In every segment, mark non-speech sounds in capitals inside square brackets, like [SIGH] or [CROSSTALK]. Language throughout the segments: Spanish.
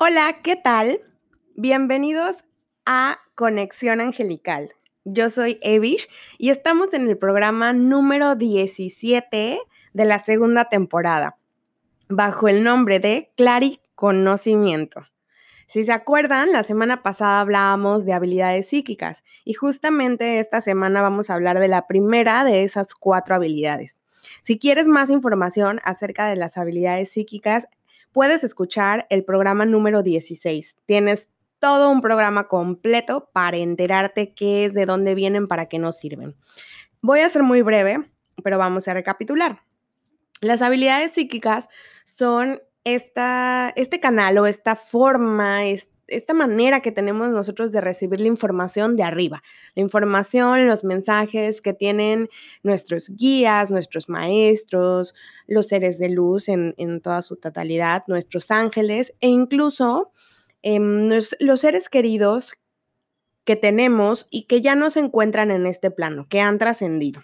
Hola, ¿qué tal? Bienvenidos a Conexión Angelical. Yo soy Evish y estamos en el programa número 17 de la segunda temporada, bajo el nombre de Clari Conocimiento. Si se acuerdan, la semana pasada hablábamos de habilidades psíquicas y justamente esta semana vamos a hablar de la primera de esas cuatro habilidades. Si quieres más información acerca de las habilidades psíquicas, puedes escuchar el programa número 16. Tienes todo un programa completo para enterarte qué es, de dónde vienen, para qué nos sirven. Voy a ser muy breve, pero vamos a recapitular. Las habilidades psíquicas son esta, este canal o esta forma, esta manera que tenemos nosotros de recibir la información de arriba, la información, los mensajes que tienen nuestros guías, nuestros maestros, los seres de luz en, toda su totalidad, nuestros ángeles e incluso em, los seres queridos que tenemos y que ya no se encuentran en este plano, que han trascendido.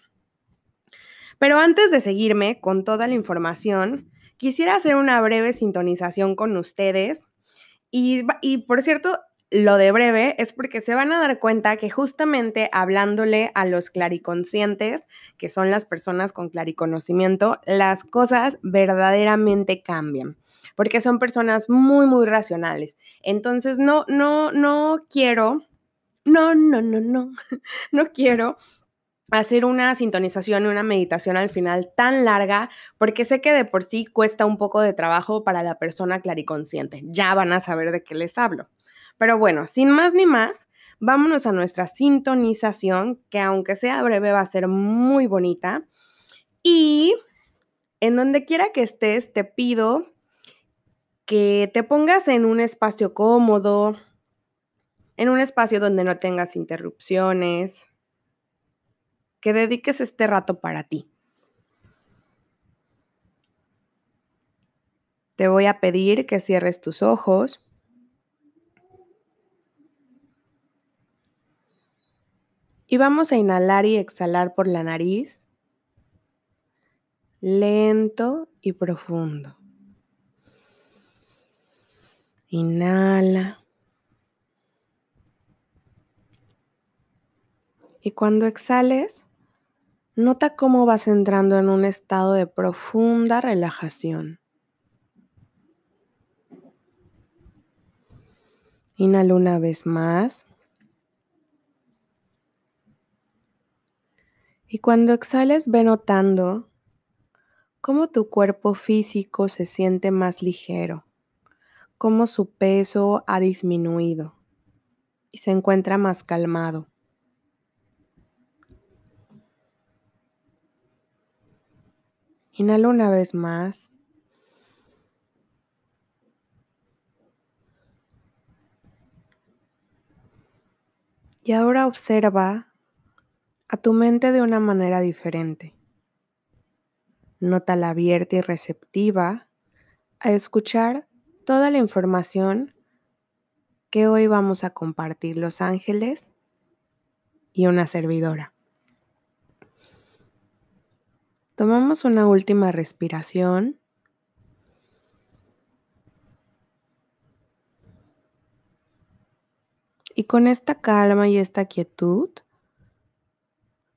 Pero antes de seguirme con toda la información, quisiera hacer una breve sintonización con ustedes. Y, por cierto, lo de breve es porque se van a dar cuenta que justamente hablándole a los clariconscientes, que son las personas con clariconocimiento, las cosas verdaderamente cambian, porque son personas muy, muy racionales. Entonces, no, no, no quiero, no, no, no, no, [LAUGHS] no quiero hacer una sintonización y una meditación al final tan larga, porque sé que de por sí cuesta un poco de trabajo para la persona clariconsciente. Ya van a saber de qué les hablo. Pero bueno, sin más ni más, vámonos a nuestra sintonización, que aunque sea breve va a ser muy bonita. Y en donde quiera que estés, te pido que te pongas en un espacio cómodo, en un espacio donde no tengas interrupciones, que dediques este rato para ti. Te voy a pedir que cierres tus ojos. Y vamos a inhalar y exhalar por la nariz, lento y profundo. Inhala. Y cuando exhales, Nota cómo vas entrando en un estado de profunda relajación. Inhala una vez más. Y cuando exhales, ve notando cómo tu cuerpo físico se siente más ligero, cómo su peso ha disminuido y se encuentra más calmado. Inhala una vez más. Y ahora observa a tu mente de una manera diferente. Nota la abierta y receptiva a escuchar toda la información que hoy vamos a compartir los ángeles y una servidora. Tomamos una última respiración. Y con esta calma y esta quietud,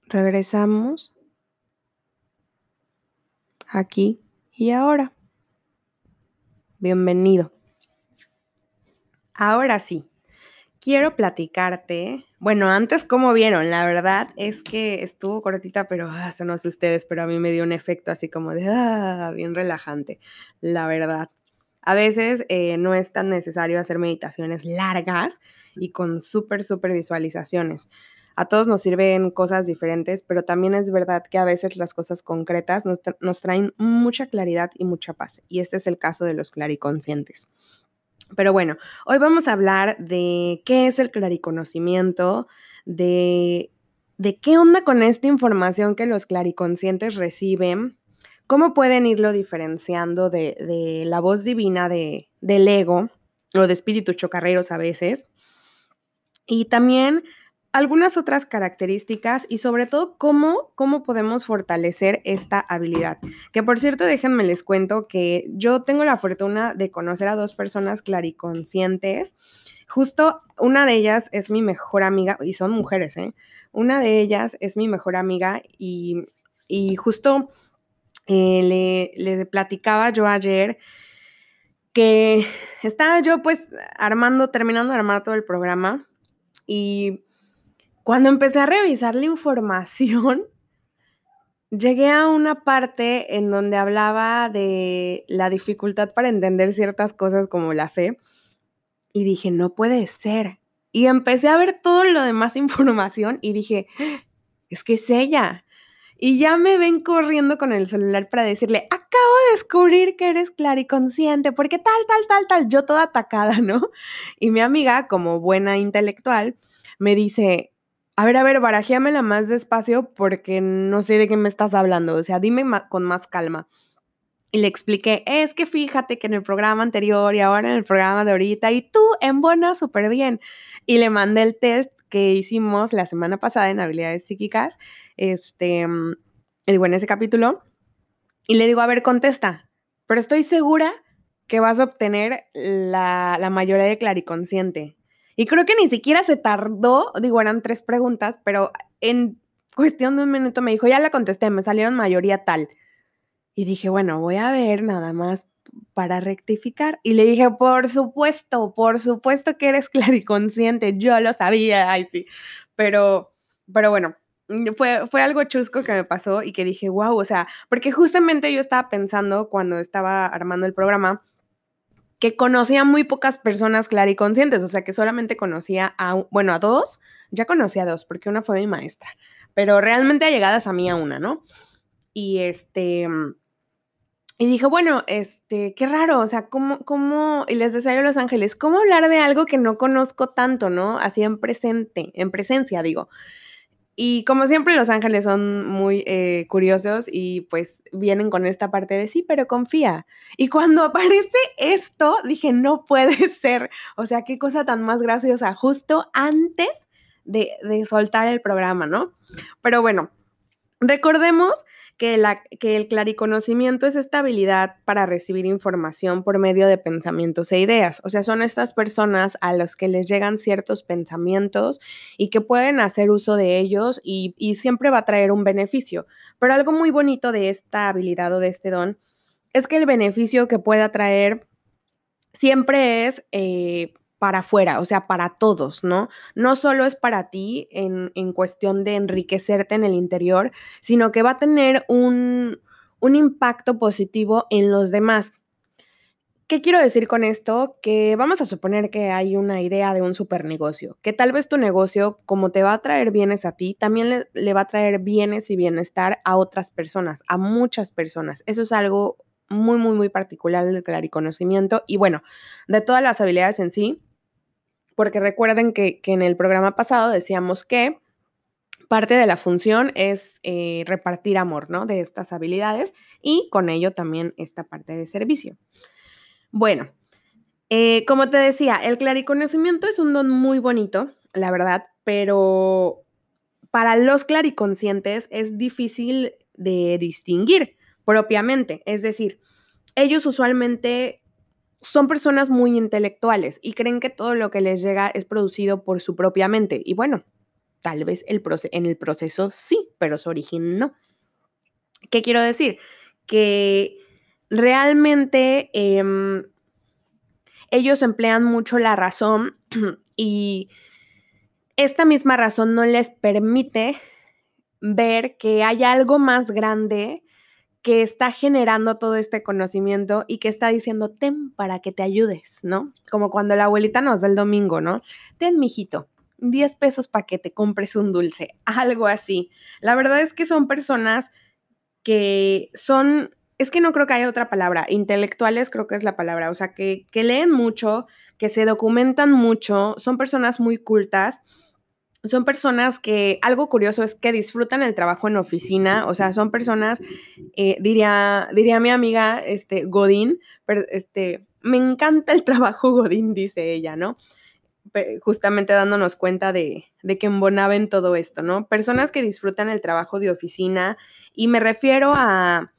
regresamos aquí y ahora. Bienvenido. Ahora sí, quiero platicarte bueno, antes, ¿cómo vieron? La verdad es que estuvo cortita, pero ah, no sé ustedes, pero a mí me dio un efecto así como de, ah, bien relajante, la verdad. A veces eh, no es tan necesario hacer meditaciones largas y con súper, súper visualizaciones. A todos nos sirven cosas diferentes, pero también es verdad que a veces las cosas concretas nos, nos traen mucha claridad y mucha paz. Y este es el caso de los clariconscientes. Pero bueno, hoy vamos a hablar de qué es el clariconocimiento, de, de qué onda con esta información que los clariconscientes reciben, cómo pueden irlo diferenciando de, de la voz divina de, del ego o de espíritus chocarreros a veces. Y también algunas otras características y sobre todo cómo, cómo podemos fortalecer esta habilidad. Que por cierto, déjenme les cuento que yo tengo la fortuna de conocer a dos personas clariconscientes. Justo una de ellas es mi mejor amiga, y son mujeres, ¿eh? Una de ellas es mi mejor amiga y, justo eh, le, le platicaba yo ayer que estaba yo pues armando, terminando de armar todo el programa y cuando empecé a revisar la información, [LAUGHS] llegué a una parte en donde hablaba de la dificultad para entender ciertas cosas como la fe y dije, no puede ser. Y empecé a ver todo lo demás [LAUGHS] información y dije, es que es ella. Y ya me ven corriendo con el celular para decirle, acabo de descubrir que eres clariconsciente, porque tal, tal, tal, tal, yo toda atacada, [LAUGHS] ¿no? Y mi amiga, como buena intelectual, me dice, a ver, a ver, barajéamela más despacio porque no sé de qué me estás hablando. O sea, dime con más calma. Y le expliqué, es que fíjate que en el programa anterior y ahora en el programa de ahorita y tú en buena súper bien. Y le mandé el test que hicimos la semana pasada en habilidades psíquicas, este, digo, en ese capítulo. Y le digo, a ver, contesta, pero estoy segura que vas a obtener la, la mayoría de clariconsciente. Y creo que ni siquiera se tardó, digo, eran tres preguntas, pero en cuestión de un minuto me dijo, ya la contesté, me salieron mayoría tal. Y dije, bueno, voy a ver nada más para rectificar. Y le dije, por supuesto, por supuesto que eres [LAUGHS] clariconsciente, yo lo sabía, ay sí. Pero, pero bueno, fue, fue algo chusco que me pasó y que dije, wow, o sea, porque justamente yo estaba pensando cuando estaba armando el programa, que conocía muy pocas personas clariconscientes, o sea, que solamente conocía a, bueno, a dos, ya conocía a dos, porque una fue mi maestra, pero realmente llegadas a mí a una, ¿no? Y este, y dije, bueno, este, qué raro, o sea, ¿cómo, cómo, y les decía yo a Los Ángeles, ¿cómo hablar de algo que no conozco tanto, ¿no? Así en presente, en presencia, digo. Y como siempre, Los Ángeles son muy eh, curiosos y pues vienen con esta parte de sí, pero confía. Y cuando [LAUGHS] aparece esto, dije, no puede [LAUGHS] ser. O sea, qué cosa tan más graciosa, justo antes de, de soltar el programa, ¿no? Pero bueno, recordemos que, la, que el clariconocimiento es esta habilidad para recibir información por medio de pensamientos e ideas. O sea, son estas personas a los que les llegan ciertos pensamientos y que pueden hacer uso de ellos y, siempre va a traer un beneficio. Pero algo muy bonito de esta habilidad o de este don es que el beneficio que pueda traer siempre es eh, para afuera, o sea, para todos, ¿no? No solo es para ti en, cuestión de enriquecerte en el interior, sino que va a tener un, un impacto positivo en los demás. ¿Qué quiero decir con esto? Que vamos a suponer que hay una idea de un super negocio, que tal vez tu negocio, como te va a traer bienes a ti, también le, le, va a traer bienes y bienestar a otras personas, a muchas personas. Eso es algo muy, muy, muy particular del clariconocimiento y bueno, de todas las habilidades en sí, porque recuerden que, en el programa pasado decíamos que parte de la función es eh, repartir amor, ¿no? De estas habilidades y con ello también esta parte de servicio. Bueno, eh, como te decía, el clariconocimiento es un don muy bonito, la verdad, pero para los clariconscientes es difícil de distinguir propiamente. Es decir, ellos usualmente son personas muy intelectuales y creen que todo lo que les llega es producido por su propia mente. Y bueno, tal vez el en el proceso sí, pero su origen no. ¿Qué quiero decir? Que realmente em, ellos emplean mucho la razón [CLEARS THROAT] y esta misma razón no les permite ver que hay algo más grande que está generando todo este conocimiento y que está diciendo, ten para que te ayudes, ¿no? Como cuando la abuelita nos da el domingo, ¿no? Ten, mijito, 10 pesos para que te compres un dulce, [LAUGHS] algo así. La verdad es que son personas que son, es que no creo que haya otra palabra, intelectuales creo que es la palabra, o sea, que, que leen mucho, que se documentan mucho, son personas muy cultas son personas que, algo curioso es que disfrutan el trabajo en oficina, o sea, son personas, eh, diría, diría mi amiga, este, Godín, pero este, me encanta el trabajo Godín, dice ella, ¿no? justamente dándonos cuenta de, de que embonaba en todo esto, ¿no? Personas que disfrutan el trabajo de oficina y me refiero a,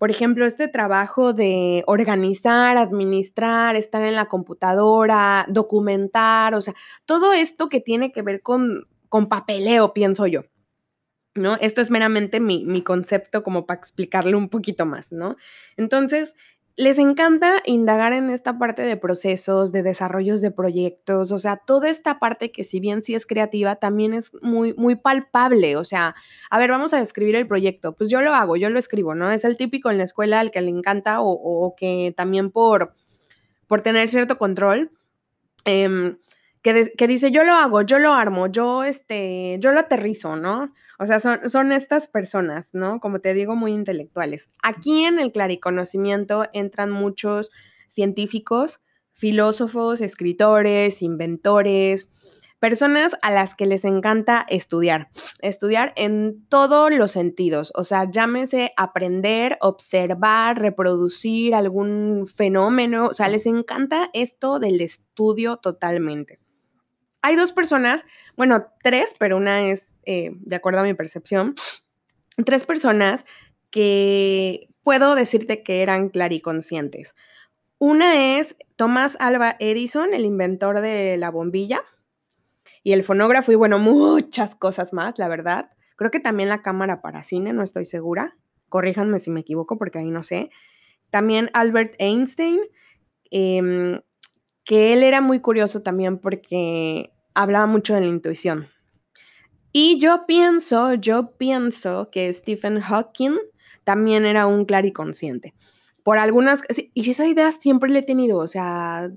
por ejemplo, este trabajo de organizar, administrar, estar en la computadora, documentar, o sea, todo esto que tiene que ver con, con papeleo, pienso yo. ¿No? Esto es meramente mi, mi concepto como para explicarle un poquito más, ¿no? Entonces, les encanta indagar en esta parte de procesos, de desarrollos de proyectos, o sea, toda esta parte que si bien sí es creativa, también es muy, muy palpable, o sea, a ver, vamos a describir el proyecto, pues yo lo hago, yo lo escribo, ¿no? Es el típico en la escuela al que le encanta o, que también por, por tener cierto control, em, que, dice, yo lo hago, yo lo armo, yo, este, yo lo aterrizo, ¿no? O sea, son, son estas personas, ¿no? Como te digo, muy intelectuales. Aquí en el clariconocimiento entran muchos científicos, filósofos, escritores, inventores, personas a las que les encanta estudiar, estudiar en todos los sentidos, o sea, llámese aprender, observar, reproducir algún fenómeno, o sea, les encanta esto del estudio totalmente. Hay dos personas, bueno, tres, pero una es eh, de acuerdo a mi percepción, tres personas que puedo decirte que eran clariconscientes. Una es Thomas Alba Edison, el inventor de la bombilla y el fonógrafo y bueno, muchas cosas más, la verdad. Creo que también la cámara para cine, no estoy segura. Corríjanme si me equivoco porque ahí no sé. También Albert Einstein, em, que él era muy curioso también porque hablaba mucho de la intuición. Y yo pienso, yo pienso que Stephen Hawking también era un clariconsciente. Por algunas, y esa idea siempre la he tenido, o sea,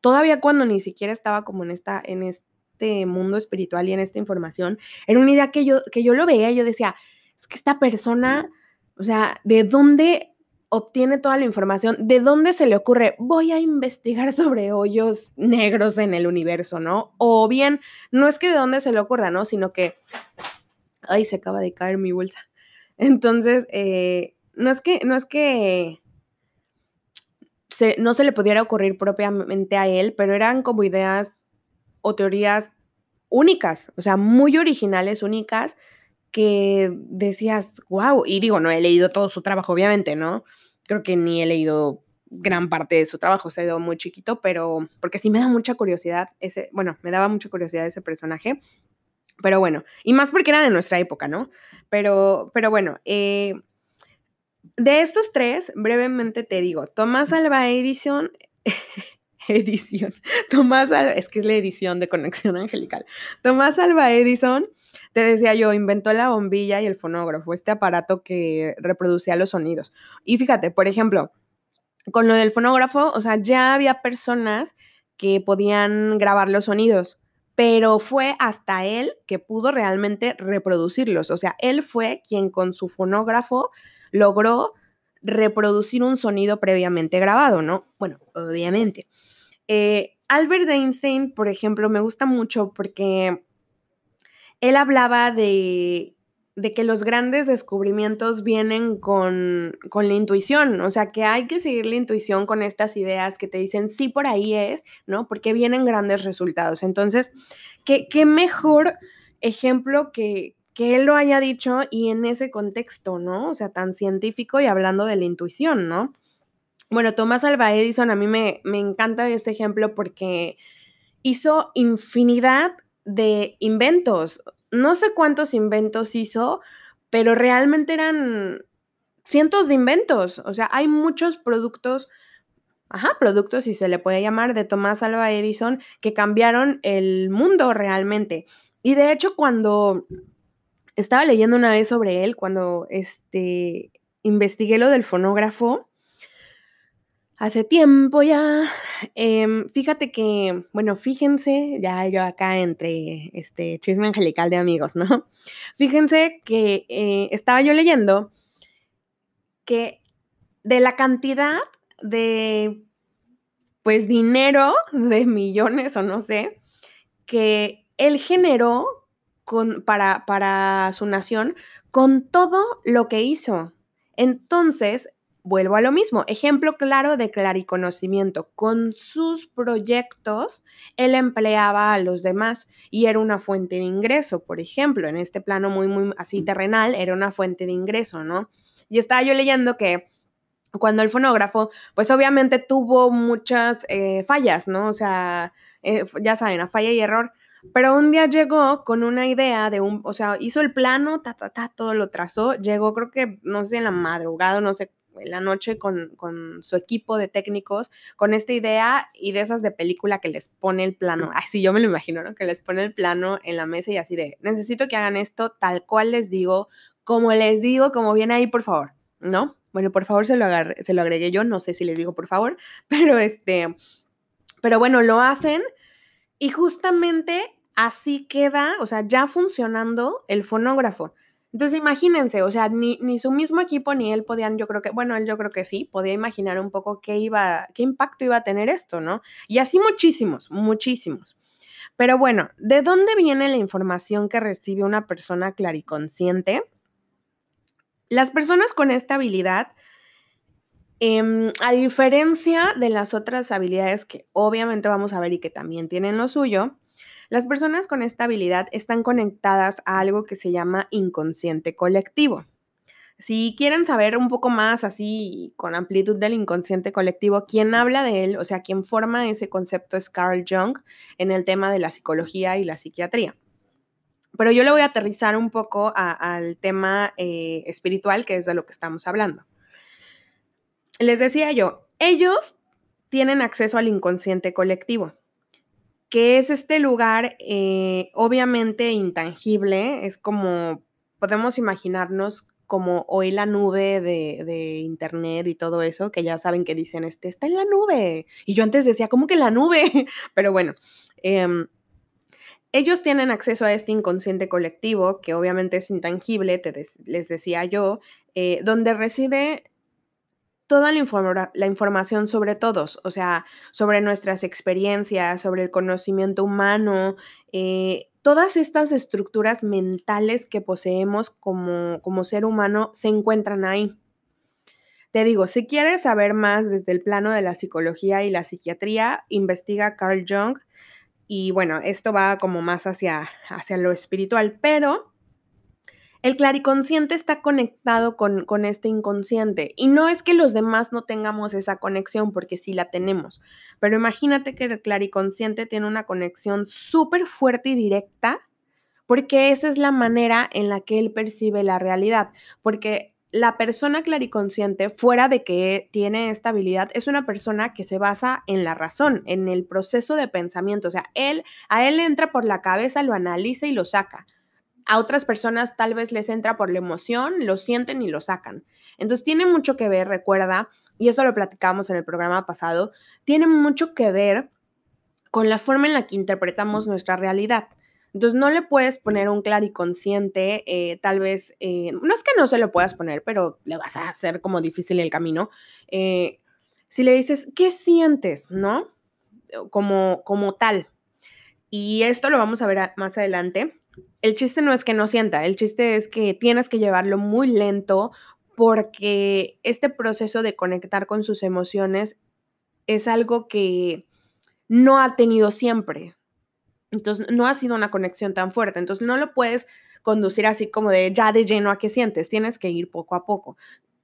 todavía cuando ni siquiera estaba como en, esta, en este mundo espiritual y en esta información, era una idea que yo, que yo lo veía y yo decía, es que esta persona, o sea, ¿de dónde obtiene toda la información, ¿de dónde se le ocurre? Voy a investigar sobre hoyos negros en el universo, ¿no? O bien, no es que de dónde se le ocurra, ¿no? Sino que, ay, se acaba de caer mi bolsa. [LAUGHS] Entonces, eh, no es que, no es que no se le pudiera ocurrir propiamente a él, pero eran como ideas o teorías únicas, o sea, muy originales, únicas, que decías, wow, y digo, no he leído todo su trabajo, obviamente, ¿no? Creo que ni he leído gran parte de su trabajo, se ha ido muy chiquito, pero porque sí me da mucha curiosidad ese, bueno, me daba mucha curiosidad ese personaje, pero bueno, y más porque era de nuestra época, ¿no? Pero, pero bueno, eh, de estos tres, brevemente te digo, Tomás Alba Edison [LAUGHS] [LAUGHS] edición. Tomás Alba, es que es la edición de Conexión Angelical. Tomás Alba Edison, te decía yo, inventó la bombilla y el fonógrafo, este aparato que reproducía los sonidos. Y fíjate, por ejemplo, con lo del fonógrafo, o sea, ya había personas que podían grabar los sonidos, pero fue hasta él que pudo realmente reproducirlos. O sea, él fue quien con su fonógrafo logró reproducir un sonido previamente grabado, ¿no? Bueno, obviamente. Eh, Albert Einstein, por ejemplo, me gusta mucho porque él hablaba de, que los grandes descubrimientos vienen con, la intuición, o sea, que hay que seguir la intuición con estas ideas que te dicen, sí, por ahí es, ¿no? Porque vienen grandes resultados. Entonces, qué, qué mejor ejemplo que, que él lo haya dicho y en ese contexto, ¿no? O sea, tan científico y hablando de la intuición, ¿no? Bueno, Tomás Alba Edison a mí me, me encanta este ejemplo porque hizo infinidad de inventos. No sé cuántos inventos hizo, pero realmente eran cientos de inventos. O sea, hay muchos productos, ajá, productos, si se le puede llamar, de Tomás Alba Edison que cambiaron el mundo realmente. Y de hecho, cuando estaba leyendo una vez sobre él, cuando este, investigué lo del fonógrafo, hace tiempo ya. Em, fíjate que, bueno, fíjense, ya yo acá entre este chisme angelical de amigos, ¿no? [LAUGHS] Fíjense que eh, estaba yo leyendo que de la cantidad de, pues, dinero de millones o no sé, que él generó con, para, para su nación con todo lo que hizo. Entonces, vuelvo a lo mismo, ejemplo claro de clariconocimiento. Con sus proyectos, él empleaba a los demás y era una fuente de ingreso, por ejemplo, en este plano muy, muy así terrenal, era una fuente de ingreso, ¿no? Y estaba yo leyendo que cuando el fonógrafo, pues obviamente tuvo muchas eh, fallas, ¿no? O sea, eh, ya saben, a falla y error. Pero un día llegó con una idea de un, o sea, hizo el plano, ta, ta, ta, todo lo trazó, llegó creo que, no sé, en la madrugada, no sé, en la noche con, con, su equipo de técnicos, con esta idea y de esas de película que les pone el plano, así yo me lo imagino, ¿no? Que les pone el plano en la mesa y así de, necesito que hagan esto tal cual les digo, como les digo, como viene ahí, por favor, ¿no? Bueno, por favor se lo, se lo agregué yo, no sé si les digo por favor, [LAUGHS] pero este, pero bueno, lo hacen y justamente así queda, o sea, ya funcionando el fonógrafo. Entonces imagínense, o sea, ni, ni, su mismo equipo ni él podían, yo creo que, bueno, él yo creo que sí, podía imaginar un poco qué iba, qué impacto iba a tener esto, ¿no? Y así muchísimos, muchísimos. Pero bueno, ¿de dónde viene la información que recibe una persona clariconsciente? Las personas con esta habilidad, em, a diferencia de las otras habilidades que obviamente vamos a ver y que también tienen lo suyo, las personas con esta habilidad están conectadas a algo que se llama inconsciente colectivo. Si quieren saber un poco más así con amplitud del inconsciente colectivo, quien habla de él, o sea, quien forma ese concepto es Carl Jung en el tema de la psicología y la psiquiatría. Pero yo le voy a aterrizar un poco al tema eh, espiritual, que es de lo que estamos hablando. Les decía yo, ellos tienen acceso al inconsciente colectivo, que es este lugar eh, obviamente intangible, es como, podemos imaginarnos como hoy la nube de, internet y todo eso, que ya saben que dicen, este está en la nube. Y yo antes decía, ¿cómo que la nube? [LAUGHS] Pero bueno, em, ellos tienen acceso a este inconsciente colectivo, que obviamente es intangible, les decía yo, eh, donde reside toda la, la, información sobre todos, o sea, sobre nuestras experiencias, sobre el conocimiento humano, eh, todas estas estructuras mentales que poseemos como, como ser humano se encuentran ahí. Te digo, si quieres saber más desde el plano de la psicología y la psiquiatría, investiga Carl Jung y bueno, esto va como más hacia, hacia lo espiritual, pero el clariconsciente está conectado con, con, este inconsciente. Y no es que los demás no tengamos esa conexión, porque sí la tenemos. Pero imagínate que el clariconsciente tiene una conexión súper fuerte y directa, porque esa es la manera en la que él percibe la realidad. Porque la persona clariconsciente, fuera de que tiene esta habilidad, es una persona que se basa en la razón, en el proceso de pensamiento. O sea, él, a él entra por la cabeza, lo analiza y lo saca. A otras personas tal vez les entra por la emoción, lo sienten y lo sacan. Entonces tiene mucho que ver, recuerda, y eso lo platicamos en el programa pasado, tiene mucho que ver con la forma en la que interpretamos nuestra realidad. Entonces no le puedes poner un clariconsciente, eh, tal vez, eh, no es que no se lo puedas poner, pero le vas a hacer como difícil el camino. Eh, si le dices, ¿qué sientes? ¿No? Como, como tal. Y esto lo vamos a ver más adelante. El chiste no es que no sienta, el chiste es que tienes que llevarlo muy lento porque este proceso de conectar con sus emociones es algo que no ha tenido siempre. Entonces, no ha sido una conexión tan fuerte. Entonces, no lo puedes conducir así como de ya de lleno a qué sientes. Tienes que ir poco a poco.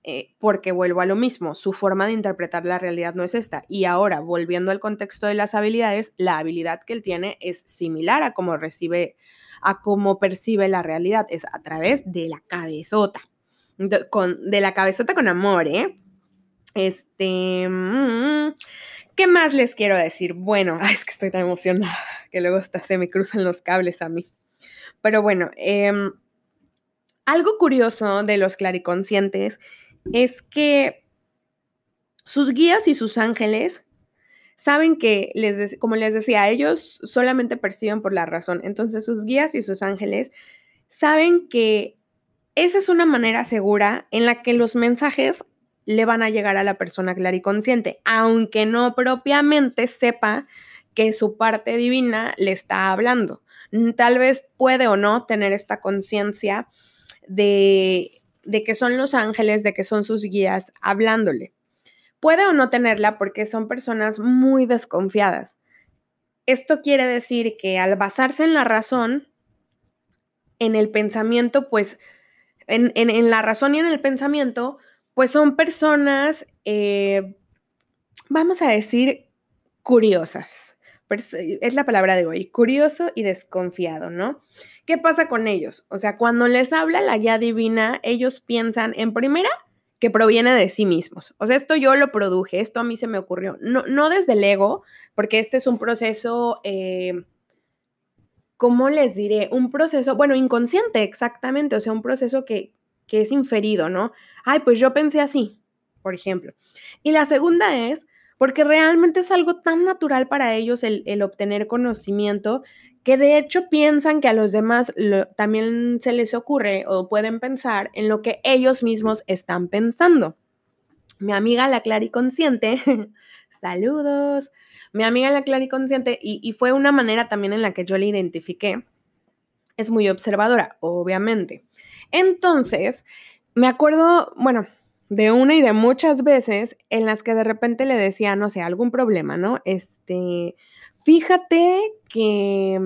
Eh, porque vuelvo a lo mismo, su forma de interpretar la realidad no es esta. Y ahora, volviendo al contexto de las habilidades, la habilidad que él tiene es similar a cómo recibe, a cómo percibe la realidad, es a través de la cabezota. De, con, de la cabezota con amor, ¿eh? Este. Mm, ¿Qué más les quiero decir? Bueno, [LAUGHS] es que estoy tan emocionada que luego hasta se me cruzan los cables a mí. Pero bueno, em, algo curioso de los clariconscientes es que sus guías y sus ángeles saben que, les como les decía, ellos solamente perciben por la razón. Entonces sus guías y sus ángeles saben que esa es una manera segura en la que los mensajes le van a llegar a la persona clariconsciente, aunque no propiamente sepa que su parte divina le está hablando. Mm, tal vez puede o no tener esta conciencia de, de que son los ángeles, de que son sus guías hablándole. Puede o no tenerla porque son personas muy desconfiadas. Esto quiere decir que al basarse en la razón, en el pensamiento, pues, en, la razón y en el pensamiento, pues son personas, eh, vamos a decir, curiosas. Es la palabra de hoy, curioso y desconfiado, ¿no? ¿Qué pasa con ellos? O sea, cuando les habla la guía divina, ellos piensan en primera que proviene de sí mismos. O sea, esto yo lo produje, esto a mí se me ocurrió. No, no desde el ego, porque este es un proceso, eh, ¿cómo les diré? Un proceso, bueno, inconsciente exactamente, o sea, un proceso que, que es inferido, ¿no? Ay, pues yo pensé así, por ejemplo. Y la segunda es porque realmente es algo tan natural para ellos el, obtener conocimiento que de hecho piensan que a los demás también se les ocurre o pueden pensar en lo que ellos mismos están pensando. Mi amiga la clariconsciente, [LAUGHS] saludos, mi amiga la clariconsciente, y, y fue una manera también en la que yo le identifiqué, es muy observadora, obviamente. Entonces, me acuerdo, bueno, de una y de muchas veces en las que de repente le decía, no sé, algún problema, ¿no? Este, fíjate que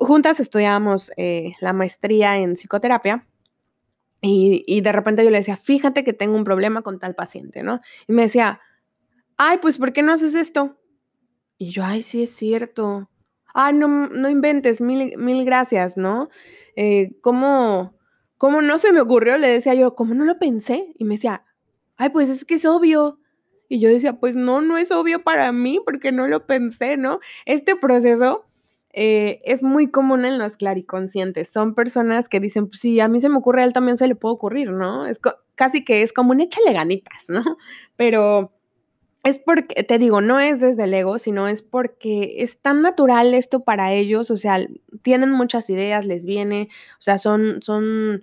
juntas estudiábamos eh, la maestría en psicoterapia y, de repente yo le decía, fíjate que tengo un problema con tal paciente, ¿no? Y me decía, ay, pues ¿por qué no haces esto? Y yo, ay, sí es cierto. Ay, no, no inventes, mil, mil gracias, ¿no? Eh, ¿Cómo? ¿Cómo no se me ocurrió? Le decía yo, ¿cómo no lo pensé? Y me decía, ay, pues es que es obvio. Y yo decía, pues no, no es obvio para mí porque no lo pensé, ¿no? Este proceso eh, es muy común en los clariconscientes. Son personas que dicen, pues si a mí se me ocurre, a él también se le puede ocurrir, ¿no? Es casi que es como un échale ganitas, [LAUGHS] ¿no? Pero es porque, te digo, no es desde el ego, sino es porque es tan natural esto para ellos, o sea, tienen muchas ideas, les viene, o sea, son, son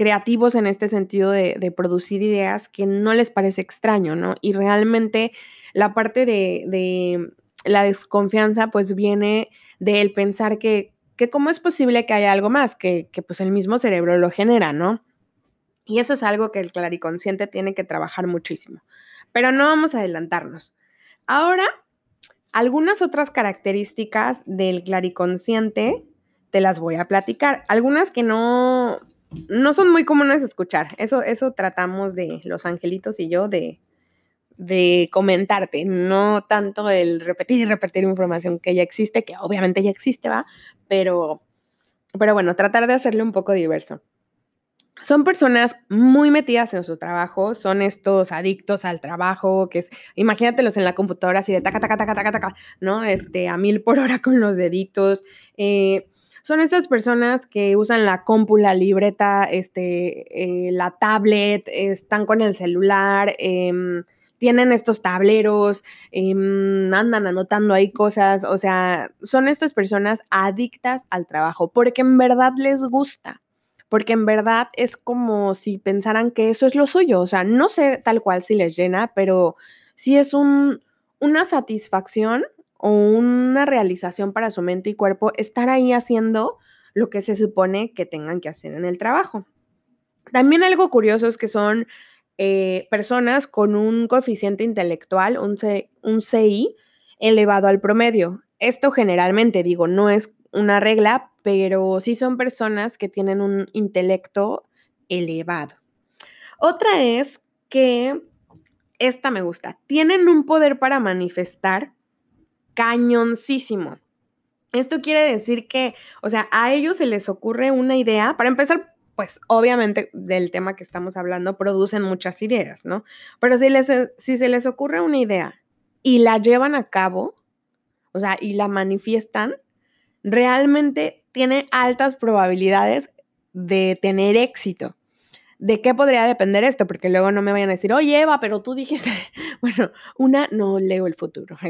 creativos en este sentido de, producir ideas que no les parece extraño, ¿no? Y realmente la parte de, la desconfianza pues viene del pensar que, que cómo es posible que haya algo más, que, que pues el mismo cerebro lo genera, ¿no? Y eso es algo que el clariconsciente tiene que trabajar muchísimo. Pero no vamos a adelantarnos. Ahora, algunas otras características del clariconsciente te las voy a platicar. Algunas que no, no son muy comunes escuchar. Eso, eso tratamos de los angelitos y yo de, de comentarte, no tanto el repetir y repetir información que ya existe, que obviamente ya existe, ¿va? Pero, pero bueno, tratar de hacerle un poco diverso son personas muy metidas en su trabajo, son estos adictos al trabajo, que es, imagínatelos en la computadora así de taca, taca, taca, taca, taca, ¿no? Este, a mil por hora con los deditos. Eh, son estas personas que usan la compu, la libreta, este, eh, la tablet, están con el celular, em, tienen estos tableros, em, andan anotando ahí cosas, o sea, son estas personas adictas al trabajo porque en verdad les gusta porque en verdad es como si pensaran que eso es lo suyo, o sea, no sé tal cual si les llena, pero sí es un, una satisfacción o una realización para su mente y cuerpo estar ahí haciendo lo que se supone que tengan que hacer en el trabajo. También algo curioso es que son eh, personas con un coeficiente intelectual, un, un CI elevado al promedio. Esto generalmente, digo, no es una regla, pero sí son personas que tienen un intelecto elevado. Otra es que, esta me gusta, tienen un poder para manifestar cañoncísimo. Esto quiere decir que, o sea, a ellos se les ocurre una idea, para empezar, pues obviamente del tema que estamos hablando producen muchas ideas, ¿no? Pero si, les, si se les ocurre una idea y la llevan a cabo, o sea, y la manifiestan, realmente tiene altas probabilidades de tener éxito. ¿De qué podría depender esto? Porque luego no me vayan a decir, oye Eva, pero tú dijiste, [LAUGHS] bueno, una, no leo el futuro. [LAUGHS]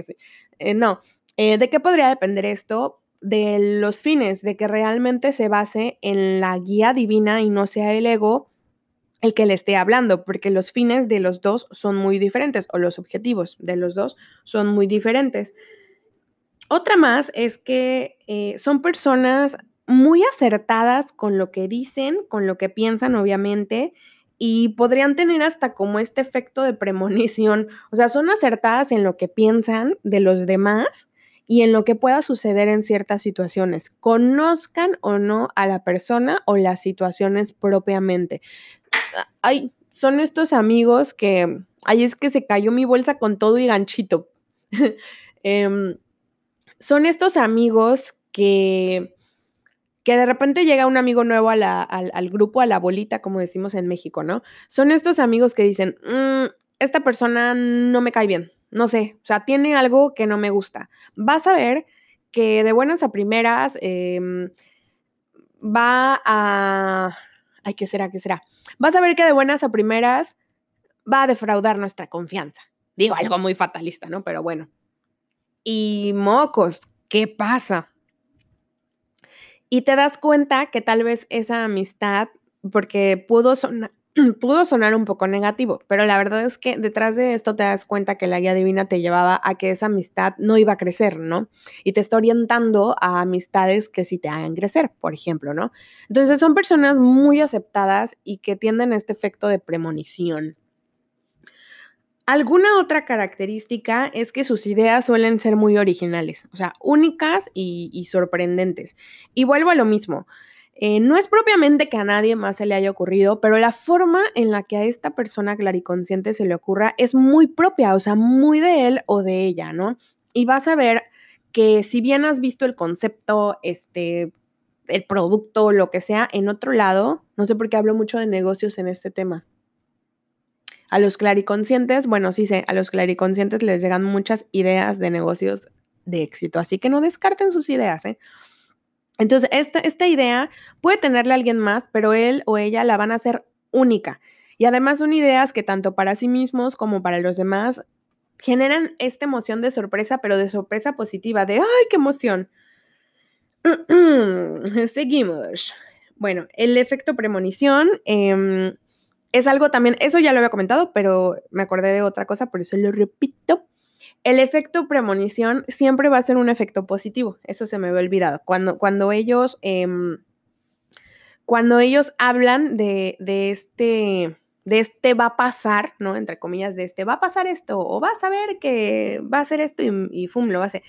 Eh, no, eh, ¿de qué podría depender esto? De los fines, de que realmente se base en la guía divina y no sea el ego el que le esté hablando, porque los fines de los dos son muy diferentes o los objetivos de los dos son muy diferentes. Otra más es que eh, son personas muy acertadas con lo que dicen, con lo que piensan, obviamente, y podrían tener hasta como este efecto de premonición. O sea, son acertadas en lo que piensan de los demás y en lo que pueda suceder en ciertas situaciones, conozcan o no a la persona o las situaciones propiamente. Ay, son estos amigos que, ay, es que se cayó mi bolsa con todo y ganchito. [LAUGHS] Em, son estos amigos que que de repente llega un amigo nuevo al, grupo, a la bolita, como decimos en México, ¿no? Son estos amigos que dicen, mm, esta persona no me cae bien, no sé, o sea, tiene algo que no me gusta. Vas a ver que de buenas a primeras em, va a... Ay, ¿qué será? ¿Qué será? Vas a ver que de buenas a primeras va a defraudar nuestra confianza. Digo, algo muy fatalista, ¿no? Pero bueno. Y mocos, ¿qué pasa? Y te das cuenta que tal vez esa amistad, porque pudo sonar, [CLEARS THROAT] pudo sonar un poco negativo, pero la verdad es que detrás de esto te das cuenta que la guía divina te llevaba a que esa amistad no iba a crecer, ¿no? Y te está orientando a amistades que sí te hagan crecer, por ejemplo, ¿no? Entonces son personas muy aceptadas y que tienden este efecto de premonición. Alguna otra característica es que sus ideas suelen ser muy originales, o sea, únicas y, sorprendentes. Y vuelvo a lo mismo. Eh, no es propiamente que a nadie más se le haya ocurrido, pero la forma en la que a esta persona clariconsciente se le ocurra es muy propia, o sea, muy de él o de ella, ¿no? Y vas a ver que si bien has visto el concepto, este, el producto, lo que sea, en otro lado, no sé por qué hablo mucho de negocios en este tema, a los clariconscientes, bueno, sí sé, a los clariconscientes les llegan muchas ideas de negocios de éxito, así que no descarten sus ideas, ¿eh? Entonces, esta, esta idea puede tenerle a alguien más, pero él o ella la van a hacer única. Y además son ideas que tanto para sí mismos como para los demás generan esta emoción de sorpresa, pero de sorpresa positiva, de ¡ay, qué emoción! [CLEARS THROAT] Seguimos. Bueno, el efecto premonición. Eh, es algo también, eso ya lo había comentado, pero me acordé de otra cosa, por eso lo repito. El efecto premonición siempre va a ser un efecto positivo, eso se me había olvidado. Cuando, cuando ellos, em, cuando ellos hablan de, este, de este va a pasar, ¿no? Entre comillas, de este va a pasar esto, o vas a ver que va a ser esto y, y fum, lo va a hacer.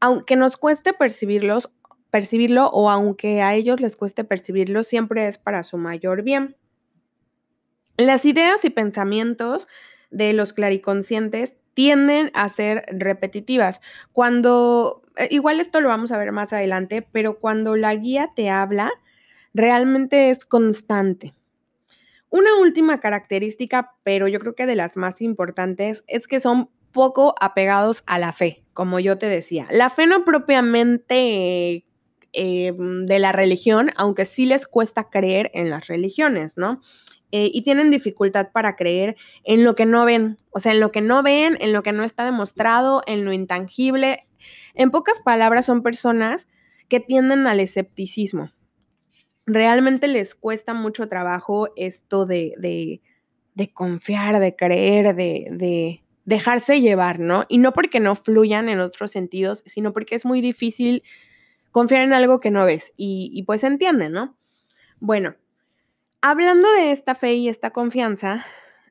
Aunque nos cueste percibirlos, percibirlo, o aunque a ellos les cueste percibirlo, siempre es para su mayor bien. Las ideas y pensamientos de los clariconscientes tienden a ser repetitivas. Cuando, eh, igual esto lo vamos a ver más adelante, pero cuando la guía te habla, realmente es constante. Una última característica, pero yo creo que de las más importantes, es que son poco apegados a la fe, como yo te decía. La fe no propiamente eh, de la religión, aunque sí les cuesta creer en las religiones, ¿no? Eh, y tienen dificultad para creer en lo que no ven, o sea, en lo que no ven, en lo que no está demostrado, en lo intangible. En pocas palabras, son personas que tienden al escepticismo. Realmente les cuesta mucho trabajo esto de, de, confiar, de creer, de, dejarse llevar, ¿no? Y no porque no fluyan en otros sentidos, sino porque es muy difícil confiar en algo que no ves. Y, pues entienden, ¿no? Bueno, hablando de esta fe y esta confianza,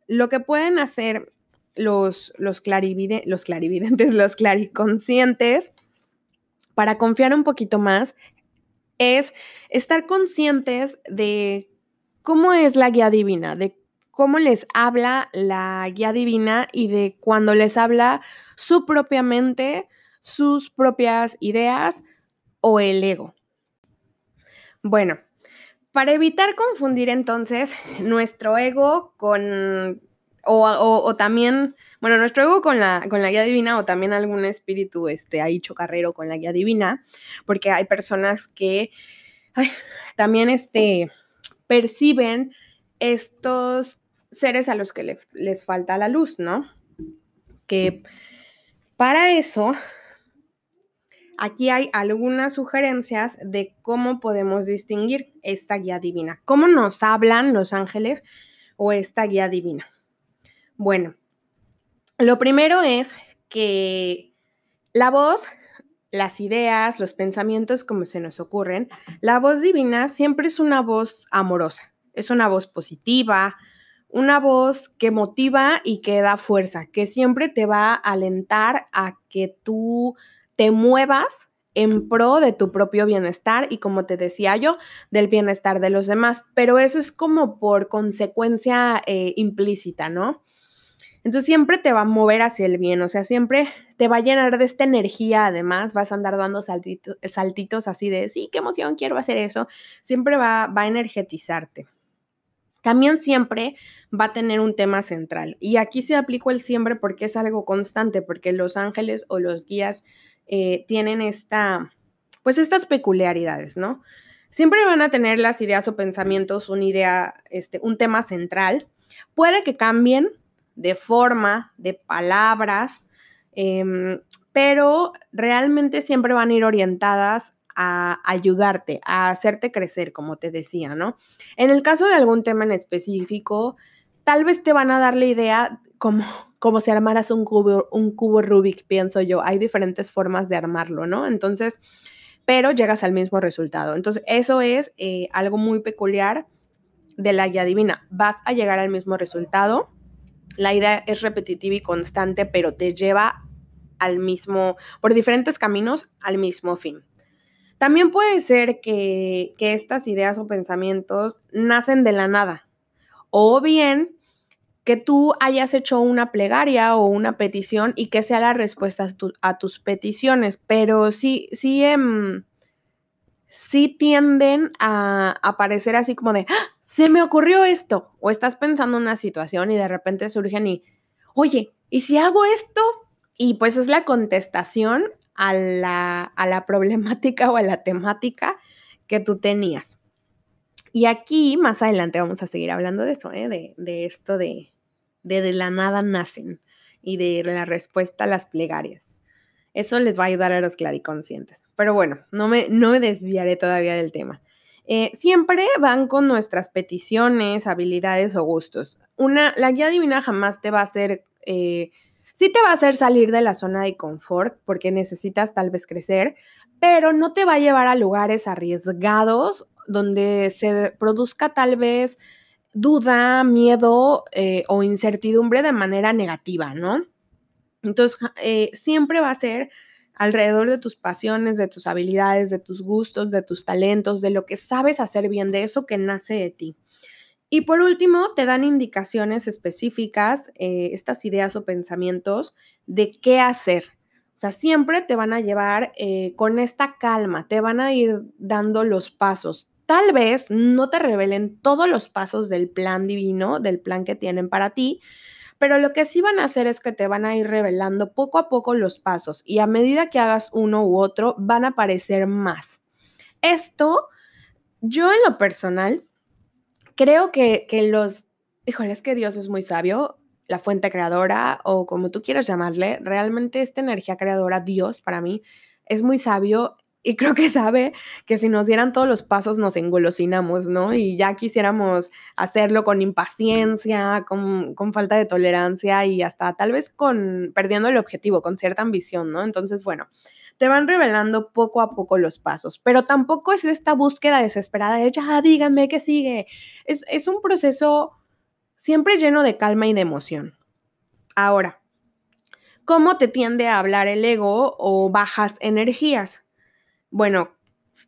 lo que pueden hacer los, los, los clarividentes, [LAUGHS] los clariconscientes, para confiar un poquito más, es estar conscientes de cómo es la guía divina, de cómo les habla la guía divina y de cuando les habla su propia mente, sus propias ideas o el ego. Bueno, para evitar confundir entonces [LAUGHS] nuestro ego con, o, también, bueno, nuestro ego con la, con la guía divina o también algún espíritu este, ahí chocarrero con la guía divina, porque hay personas que también este, perciben estos seres a los que les, les falta la luz, ¿no? Que para eso Aquí hay algunas sugerencias de cómo podemos distinguir esta guía divina. ¿Cómo nos hablan los ángeles o esta guía divina? Bueno, lo primero es que la voz las ideas, los pensamientos como se nos ocurren, la voz divina siempre es una voz amorosa, es una voz positiva, una voz que motiva y que da fuerza, que siempre te va a alentar a que tú te muevas en pro de tu propio bienestar y como te decía yo, del bienestar de los demás, pero eso es como por consecuencia eh, implícita, ¿no? Entonces siempre te va a mover hacia el bien, o sea, siempre te va a llenar de esta energía, además vas a andar dando saltitos, así de, sí, qué emoción, quiero hacer eso, siempre va, va a energetizarte. También siempre va a tener un tema central. Y aquí se aplicó el siempre porque es algo constante, porque los ángeles o los guías eh, tienen esta, pues estas peculiaridades, ¿no? Siempre van a tener las ideas o pensamientos, una idea, este, un tema central. Puede que cambien, de forma, de palabras, em, pero realmente siempre van a ir orientadas a ayudarte, a hacerte crecer, como te decía, ¿no? En el caso de algún tema en específico, tal vez te van a dar la idea como, como si armaras un cubo, un cubo Rubik, pienso yo. Hay diferentes formas de armarlo, ¿no? Entonces, pero llegas al mismo resultado. Entonces, eso es eh, algo muy peculiar de la guía divina. Vas a llegar al mismo resultado la idea es repetitiva y constante, pero te lleva al mismo, por diferentes caminos, al mismo fin. También puede ser que, estas ideas o pensamientos nacen de la nada, o bien que tú hayas hecho una plegaria o una petición y que sea la respuesta a, tus peticiones, pero sí, sí, em, sí tienden a aparecer así como de, ¡Ah! se me ocurrió esto, o estás pensando en una situación y de repente surgen y, oye, ¿y si hago esto? Y pues es la contestación a la, a la [LAUGHS] problemática o a la temática que tú tenías. Y aquí, más adelante, vamos a seguir hablando de eso, ¿eh? de, esto de, de la nada nacen y de la respuesta a las plegarias. Eso les va a ayudar a los clariconscientes. Pero bueno, no me, no me desviaré todavía del tema. Eh, siempre van con nuestras peticiones, habilidades o gustos. Una, la guía divina jamás te va a hacer, eh, sí te va a hacer salir de la zona de confort porque necesitas tal vez crecer, pero no te va a llevar a lugares arriesgados donde se produzca tal vez duda, miedo eh, o incertidumbre de manera negativa, ¿no? Entonces, siempre va a ser alrededor de tus pasiones, de tus habilidades, de tus gustos, de tus talentos, de lo que sabes hacer bien, de eso que nace de ti. Y por último, te dan indicaciones específicas, eh, estas ideas o pensamientos de qué hacer. O sea, siempre te van a llevar eh, con esta calma, te van a ir dando los pasos. Tal vez no te revelen todos los pasos del plan divino, del plan que tienen para ti, pero lo que sí van a hacer es que te van a ir revelando poco a poco los pasos y a medida que hagas uno u otro van a aparecer más. Esto, yo en lo personal, creo que, que los, híjole, es que Dios es muy sabio, la fuente creadora o como tú quieras llamarle, realmente esta energía creadora, Dios para mí, es muy sabio y creo que sabe que si nos dieran todos los pasos nos engolosinamos, ¿no? Y ya quisiéramos hacerlo con impaciencia, con, falta de tolerancia y hasta tal vez con perdiendo el objetivo, con cierta ambición, ¿no? Entonces, bueno, te van revelando poco a poco los pasos, pero tampoco es esta búsqueda desesperada de, ya, díganme qué sigue. Es, es un proceso siempre lleno de calma y de emoción. Ahora, ¿cómo te tiende a hablar el ego o bajas energías? Bueno,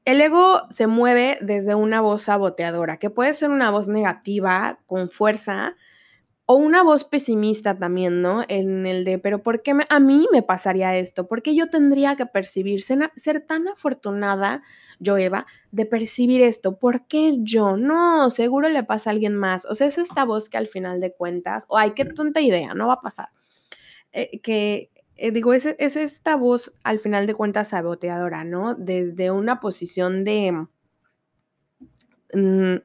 el ego se mueve desde una voz saboteadora, que puede ser una voz negativa, con fuerza, o una voz pesimista también, ¿no? En el de, pero ¿por qué a mí me pasaría esto? ¿Por qué yo tendría que percibir, ser, tan afortunada, yo Eva, de percibir esto? ¿Por qué yo? No, seguro le pasa a alguien más. O sea, es esta voz que al final de cuentas, o ay, qué tonta idea, no va a pasar. Eh, que, eh, digo, es, es, esta voz al final de cuentas saboteadora, ¿no? Desde una posición de, mm,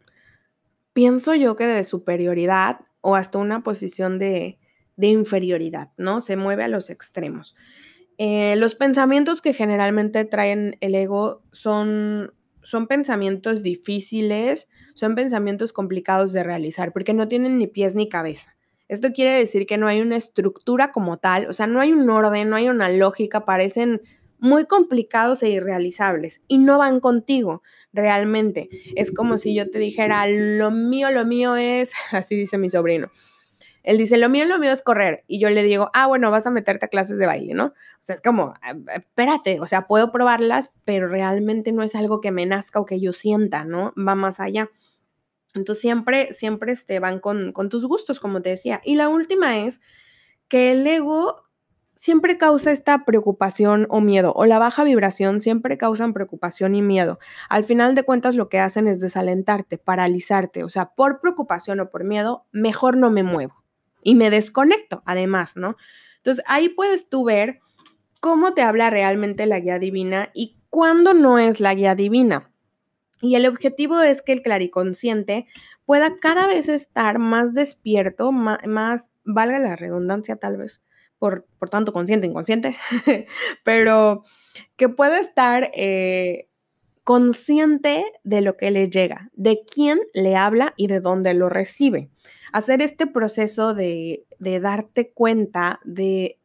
pienso yo que de superioridad o hasta una posición de, de inferioridad, ¿no? Se mueve a los extremos. Eh, los pensamientos que generalmente traen el ego son, son pensamientos difíciles, son pensamientos complicados de realizar, porque no tienen ni pies ni cabeza. Esto quiere decir que no hay una estructura como tal, o sea, no hay un orden, no hay una lógica, parecen muy complicados e irrealizables y no van contigo realmente. Es como si yo te dijera, lo mío, lo mío es, [LAUGHS] así dice mi sobrino. Él dice, lo mío, lo mío es correr. Y yo le digo, ah, bueno, vas a meterte a clases de baile, ¿no? O sea, es como, ah, espérate, o sea, puedo probarlas, pero realmente no es algo que me nazca o que yo sienta, ¿no? Va más allá. Entonces siempre, siempre este, van con, con tus gustos, como te decía. Y la última es que el ego siempre causa esta preocupación o miedo, o la baja vibración siempre causan preocupación y miedo. Al final de cuentas lo que hacen es desalentarte, paralizarte, o sea, por preocupación o por miedo, mejor no me muevo y me desconecto, además, ¿no? Entonces ahí puedes tú ver cómo te habla realmente la guía divina y cuándo no es la guía divina. Y el objetivo es que el clariconsciente pueda cada vez estar más despierto, más, valga la redundancia tal vez, por, tanto consciente, inconsciente, [LAUGHS] pero que pueda estar eh, consciente de lo que le llega, de quién le habla y de dónde lo recibe. Hacer este proceso de, darte cuenta de,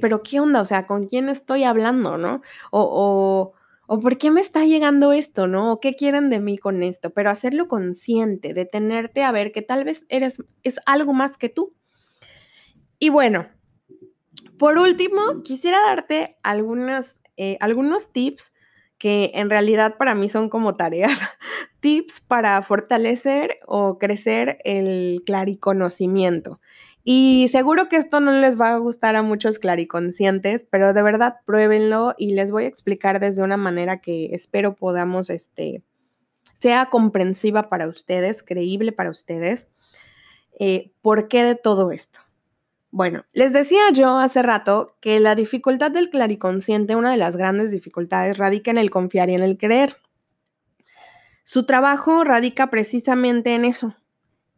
pero ¿qué onda? O sea, ¿con quién estoy hablando, no? O, o, por qué me está llegando esto, ¿no? ¿O qué quieren de mí con esto? Pero hacerlo consciente, detenerte a ver que tal vez eres, es algo más que tú. Y bueno, por último, quisiera darte eh, algunos tips que en realidad para mí son como tareas, [LAUGHS] tips para fortalecer o crecer el clariconocimiento. Y seguro que esto no les va a gustar a muchos clariconscientes, pero de verdad pruébenlo y les voy a explicar desde una manera que espero podamos, este, sea comprensiva para ustedes, creíble para ustedes, eh, por qué de todo esto. Bueno, les decía yo hace rato que la dificultad del clariconsciente, una de las grandes dificultades, radica en el confiar y en el creer. Su trabajo radica precisamente en eso,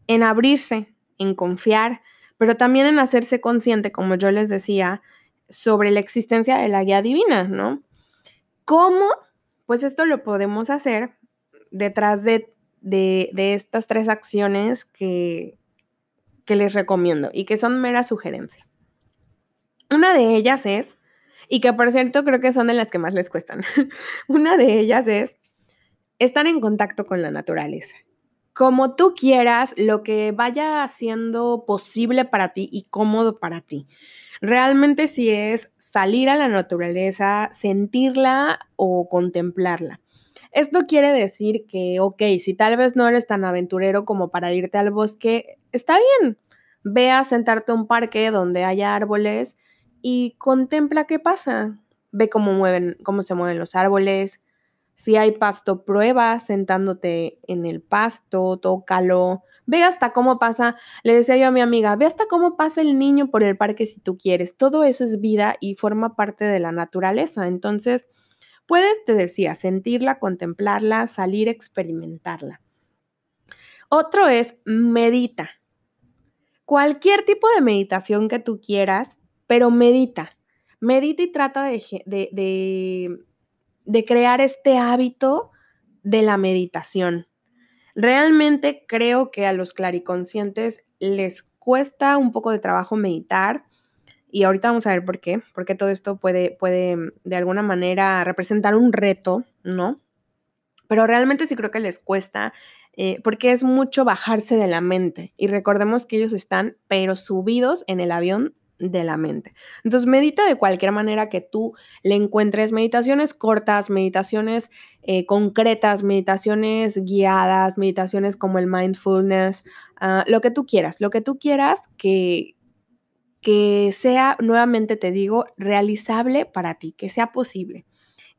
en abrirse, en confiar, pero también en hacerse consciente, como yo les decía, sobre la existencia de la guía divina, ¿no? ¿Cómo? Pues esto lo podemos hacer detrás de, de, estas tres acciones que, que les recomiendo y que son mera sugerencia. Una de ellas es, y que por cierto creo que son de las que más les cuestan, [LAUGHS] una de ellas es estar en contacto con la naturaleza. Como tú quieras, lo que vaya siendo posible para ti y cómodo para ti. Realmente si es salir a la naturaleza, sentirla o contemplarla. Esto quiere decir que, ok, si tal vez no eres tan aventurero como para irte al bosque, está bien. Ve a sentarte a un parque donde haya árboles y contempla qué pasa. Ve cómo mueven, cómo se mueven los árboles. Si hay pasto, prueba sentándote en el pasto, tócalo. Ve hasta cómo pasa, le decía yo a mi amiga, ve hasta cómo pasa el niño por el parque si tú quieres. Todo eso es vida y forma parte de la naturaleza. Entonces, puedes, te decía, sentirla, contemplarla, salir, experimentarla. Otro es medita. Cualquier tipo de meditación que tú quieras, pero medita. Medita y trata de, de, de, crear este hábito de la meditación. Realmente creo que a los clariconscientes les cuesta un poco de trabajo meditar y ahorita vamos a ver por qué, porque todo esto puede, puede de alguna manera representar un reto, ¿no? Pero realmente sí creo que les cuesta eh, porque es mucho bajarse de la mente. Y recordemos que ellos están, pero subidos en el avión de la mente. Entonces, medita de cualquier manera que tú le encuentres meditaciones cortas, meditaciones eh, concretas, meditaciones guiadas, meditaciones como el mindfulness, ah, lo que tú quieras, lo que tú quieras que, que sea, nuevamente te digo, realizable para ti, que sea posible.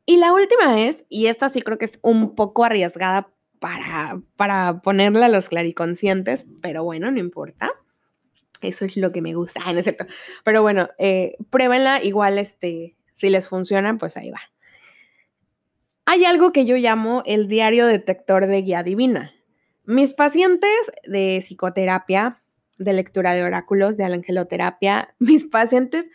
Y la última es, y esta sí creo que es un poco arriesgada para, para ponerla a los clariconscientes, pero bueno, no importa. Eso es lo que me gusta. [LAUGHS] Ah, no es cierto. Pero bueno, eh, pruébenla. Igual, este, si les funciona, pues ahí va. Hay algo que yo llamo el diario detector de guía divina. Mis pacientes de psicoterapia, de lectura de oráculos, de angeloterapia, [LAUGHS] mis pacientes,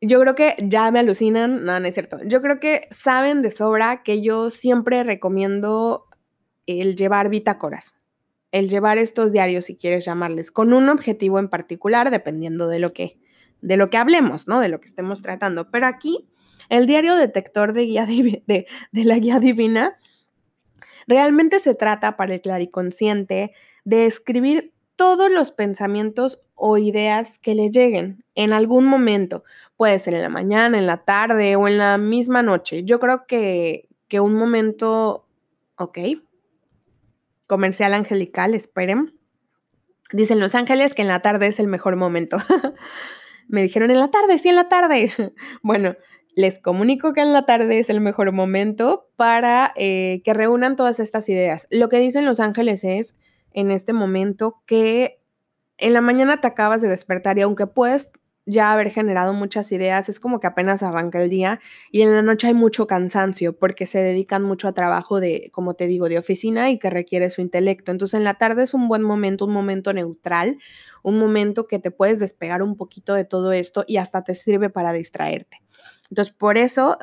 yo creo que ya me alucinan, no, no es cierto. Yo creo que saben de sobra que yo siempre recomiendo el llevar bitácoras, el llevar estos diarios, si quieres llamarles, con un objetivo en particular, dependiendo de lo que, de lo que hablemos, ¿no? De lo que estemos tratando. Pero aquí El diario detector de, guía de, de la guía divina realmente se trata para el clariconsciente de escribir todos los pensamientos o ideas que le lleguen en algún momento. Puede ser en la mañana, en la tarde o en la misma noche. Yo creo que, que un momento, ok, comercial angelical, esperen. Dicen Los Ángeles que en la tarde es el mejor momento. [LAUGHS] Me dijeron en la tarde, sí, en la tarde. [LAUGHS] bueno, les comunico que en la tarde es el mejor momento para eh, que reúnan todas estas ideas. Lo que dicen Los Ángeles es en este momento que en la mañana te acabas de despertar y aunque puedes ya haber generado muchas ideas, es como que apenas arranca el día y en la noche hay mucho cansancio porque se dedican mucho a trabajo de, como te digo, de oficina y que requiere su intelecto. Entonces en la tarde es un buen momento, un momento neutral, un momento que te puedes despegar un poquito de todo esto y hasta te sirve para distraerte. Entonces por eso,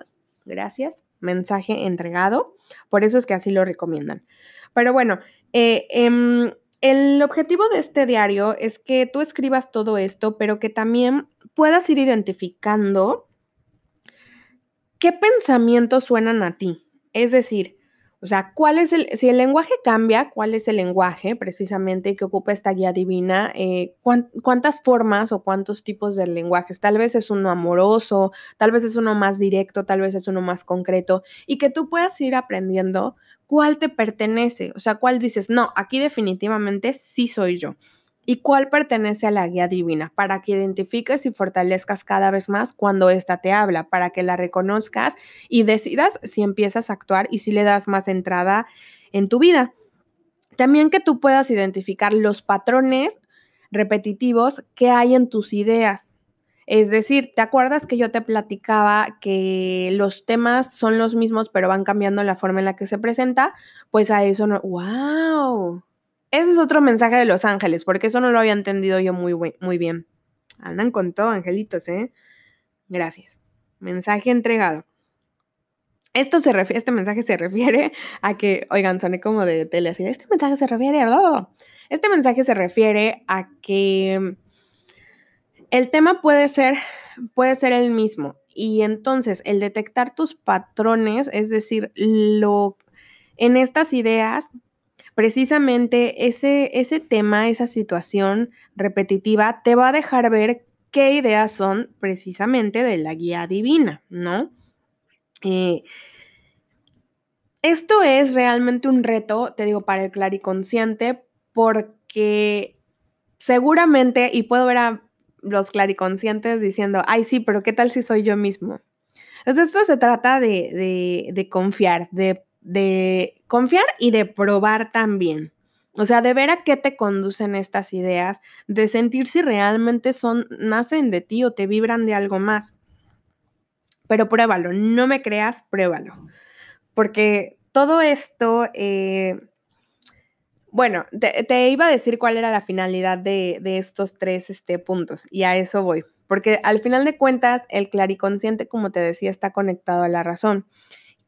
gracias, mensaje entregado, por eso es que así lo recomiendan. Pero bueno, eh, em, el objetivo de este diario es que tú escribas todo esto, pero que también puedas ir identificando qué pensamientos suenan a ti. Es decir, o sea, ¿cuál es el, si el lenguaje cambia, cuál es el lenguaje precisamente que ocupa esta guía divina? Eh, ¿Cuántas formas o cuántos tipos de lenguajes? Tal vez es uno amoroso, tal vez es uno más directo, tal vez es uno más concreto y que tú puedas ir aprendiendo cuál te pertenece, o sea, cuál dices, no, aquí definitivamente sí soy yo. ¿Y cuál pertenece a la guía divina? Para que identifiques y fortalezcas cada vez más cuando ésta te habla, para que la reconozcas y decidas si empiezas a actuar y si le das más entrada en tu vida. También que tú puedas identificar los patrones repetitivos que hay en tus ideas. Es decir, ¿te acuerdas que yo te platicaba que los temas son los mismos, pero van cambiando la forma en la que se presenta? Pues a eso no. ¡Wow! Ese es otro mensaje de los ángeles, porque eso no lo había entendido yo muy, muy bien. Andan con todo, angelitos, ¿eh? Gracias. Mensaje entregado. Esto se este mensaje se [LAUGHS] refiere a que, oigan, soné como de tele así, este mensaje se refiere a... Este mensaje se refiere a que el tema puede ser, puede ser el mismo. Y entonces el detectar tus patrones, es decir, lo en estas ideas, precisamente ese, ese tema, esa situación repetitiva, te va a dejar ver qué ideas son precisamente de la guía divina, ¿no? Eh, esto es realmente un reto, te digo, para el clariconsciente, porque seguramente, y puedo ver a los clariconscientes diciendo, ay, sí, pero ¿qué tal si soy yo mismo? Entonces, esto se trata de, confiar, de, de confiar y de probar también. O sea, de ver a qué te conducen estas ideas, de sentir si realmente son, nacen de ti o te vibran de algo más. Pero pruébalo, no me creas, pruébalo. Porque todo esto, eh, bueno, te, iba a decir cuál era la finalidad de, estos tres este, puntos y a eso voy, porque al final de cuentas el clariconsciente, como te decía, está conectado a la razón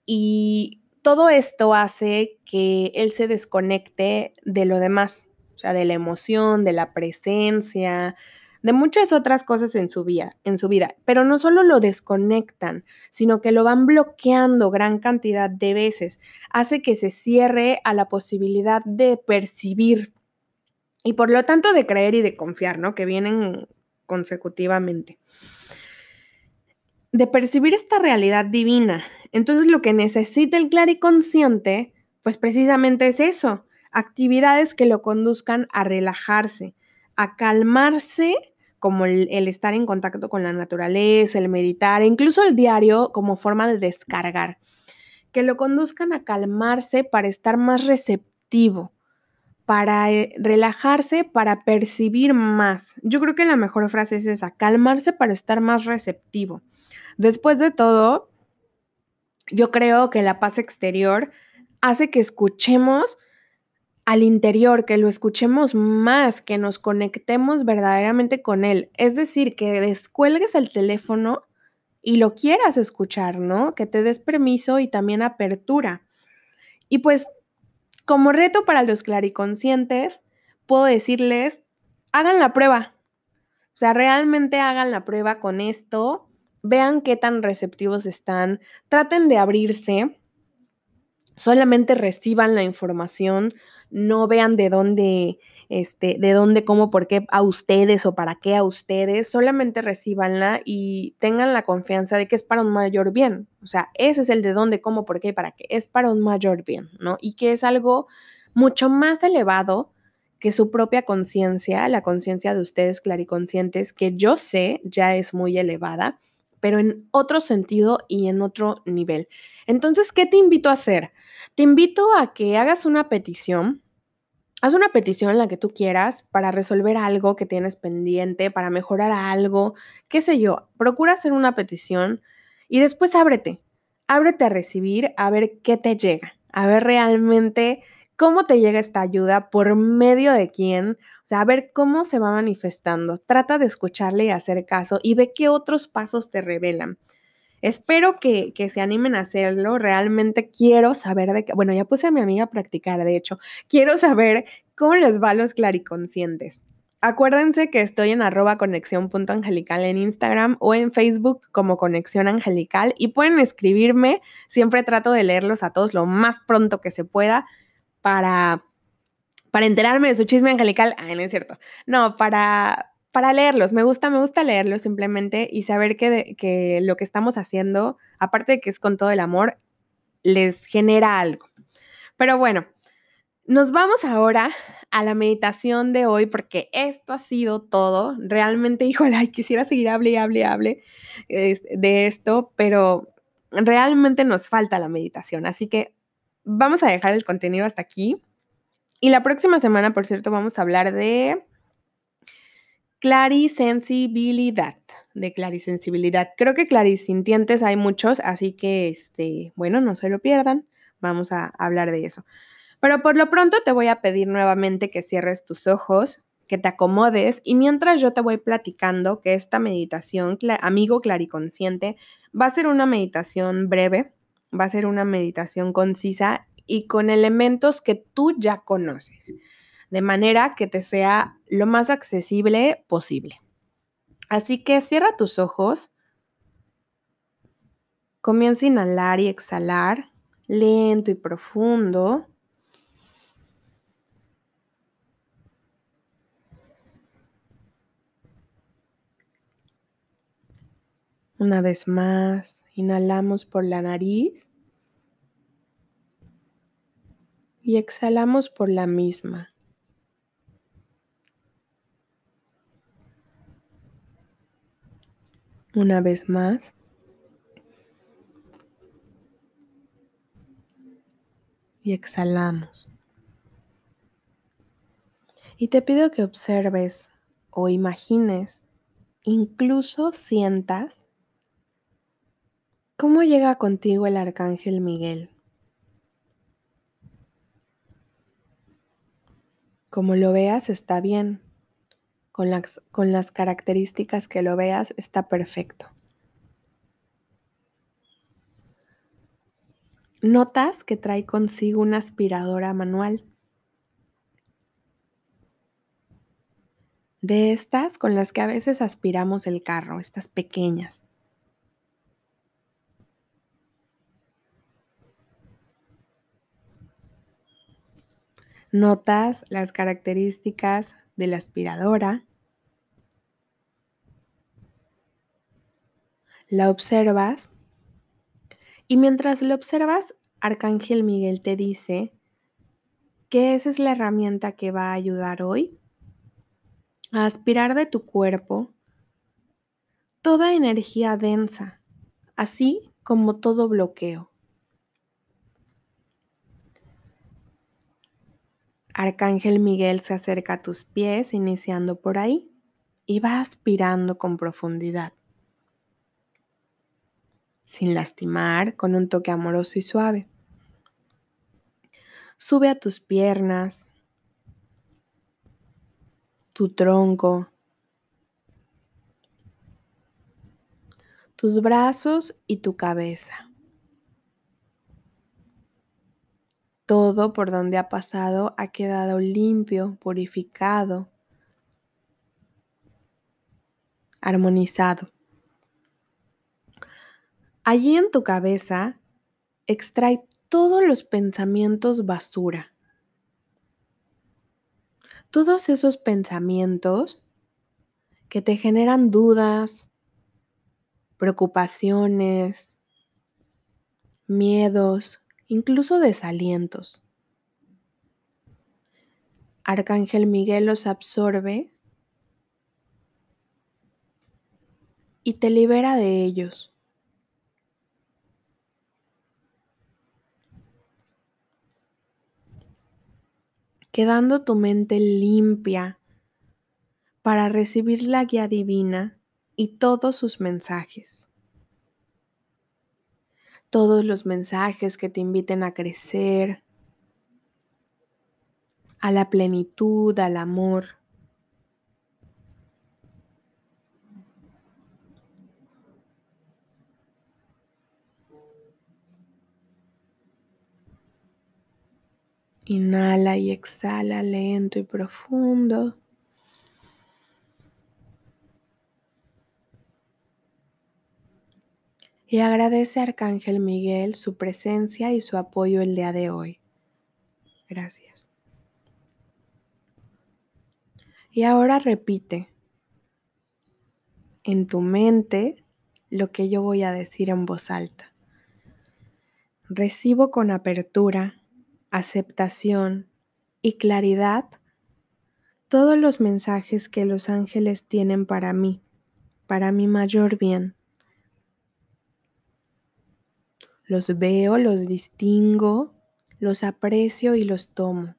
y todo esto hace que él se desconecte de lo demás, o sea, de la emoción, de la presencia, de muchas otras cosas en su vida, pero no solo lo desconectan, sino que lo van bloqueando gran cantidad de veces, hace que se cierre a la posibilidad de percibir y por lo tanto de creer y de confiar, ¿no? Que vienen consecutivamente. De percibir esta realidad divina. Entonces lo que necesita el clariconsciente, pues precisamente es eso, actividades que lo conduzcan a relajarse, a calmarse como el, estar en contacto con la naturaleza, el meditar, e incluso el diario como forma de descargar, que lo conduzcan a calmarse para estar más receptivo, para eh, relajarse, para percibir más. Yo creo que la mejor frase es esa, calmarse para estar más receptivo. Después de todo, yo creo que la paz exterior hace que escuchemos al interior, que lo escuchemos más, que nos conectemos verdaderamente con él. Es decir, que descuelgues el teléfono y lo quieras escuchar, ¿no? Que te des permiso y también apertura. Y pues, como reto para los clariconscientes, puedo decirles, hagan la prueba. O sea, realmente hagan la prueba con esto vean qué tan receptivos están, traten de abrirse, solamente reciban la información, no vean de dónde, este, de dónde, cómo, por qué a ustedes o para qué a ustedes, solamente recibanla y tengan la confianza de que es para un mayor bien. O sea, ese es el de dónde, cómo, por qué y para qué, es para un mayor bien, ¿no? Y que es algo mucho más elevado que su propia conciencia, la conciencia de ustedes clariconscientes, que yo sé ya es muy elevada, pero en otro sentido y en otro nivel. Entonces, ¿qué te invito a hacer? Te invito a que hagas una petición. Haz una petición la que tú quieras para resolver algo que tienes pendiente, para mejorar algo, qué sé yo. Procura hacer una petición y después ábrete. Ábrete a recibir, a ver qué te llega, a ver realmente cómo te llega esta ayuda, por medio de quién, o sea, a ver cómo se va manifestando. Trata de escucharle y hacer caso y ve qué otros pasos te revelan. Espero que, se animen a hacerlo. Realmente quiero saber de qué. Bueno, ya puse a mi amiga a practicar, de hecho. Quiero saber cómo les va a los clariconscientes. Acuérdense que estoy en arroba conexión.angelical en Instagram o en Facebook como Conexión Angelical y pueden escribirme. Siempre trato de leerlos a todos lo más pronto que se pueda para, para enterarme de su chisme angelical. Ay, no es cierto. No, para, para leerlos. Me gusta, me gusta leerlos simplemente y saber que, que lo que estamos haciendo, aparte de que es con todo el amor, les genera algo. Pero bueno, nos vamos ahora a la meditación de hoy porque esto ha sido todo. Realmente, [LAUGHS] híjole, quisiera seguir hable y hable y hable de esto, pero realmente nos falta la meditación. Así que vamos a dejar el contenido hasta aquí. Y la próxima semana, por cierto, vamos a hablar de clarisensibilidad, de clarisensibilidad. Creo que clarisintientes hay muchos, así que, este, bueno, no se lo pierdan. Vamos a hablar de eso. Pero por lo pronto te voy a pedir nuevamente que cierres tus ojos, que te acomodes y mientras yo te voy platicando que esta meditación, amigo clariconsciente, va a ser una meditación breve, va a ser una meditación concisa y con elementos que tú ya conoces de manera que te sea lo más accesible posible. Así que cierra tus ojos, comienza a inhalar y exhalar lento y profundo. Una vez más, inhalamos por la nariz y exhalamos por la misma. Una vez más. Y exhalamos. Y te pido que observes o imagines, incluso sientas cómo llega contigo el arcángel Miguel. Como lo veas está bien, con las, con las características que lo veas, está perfecto. Notas que trae consigo una aspiradora manual. De estas con las que a veces aspiramos el carro, estas pequeñas. Notas las características de la aspiradora, la observas y mientras la observas, Arcángel Miguel te dice que esa es la herramienta que va a ayudar hoy a aspirar de tu cuerpo toda energía densa, así como todo bloqueo. Arcángel Miguel se acerca a tus pies, iniciando por ahí, y va aspirando con profundidad, sin lastimar, con un toque amoroso y suave. Sube a tus piernas, tu tronco, tus brazos y tu cabeza. Todo por donde ha pasado ha quedado limpio, purificado, armonizado. Allí en tu cabeza extrae todos los pensamientos basura. Todos esos pensamientos que te generan dudas, preocupaciones, miedos, incluso desalientos. Arcángel Miguel los absorbe y te libera de ellos. quedando tu mente limpia para recibir la guía divina y todos sus mensajes. Todos los mensajes que te inviten a crecer, a la plenitud, al amor. Inhala y exhala lento y profundo. Y agradece a Arcángel Miguel su presencia y su apoyo el día de hoy. Gracias. Y ahora repite en tu mente lo que yo voy a decir en voz alta. Recibo con apertura aceptación y claridad todos los mensajes que los ángeles tienen para mí, para mi mayor bien. Los veo, los distingo, los aprecio y los tomo.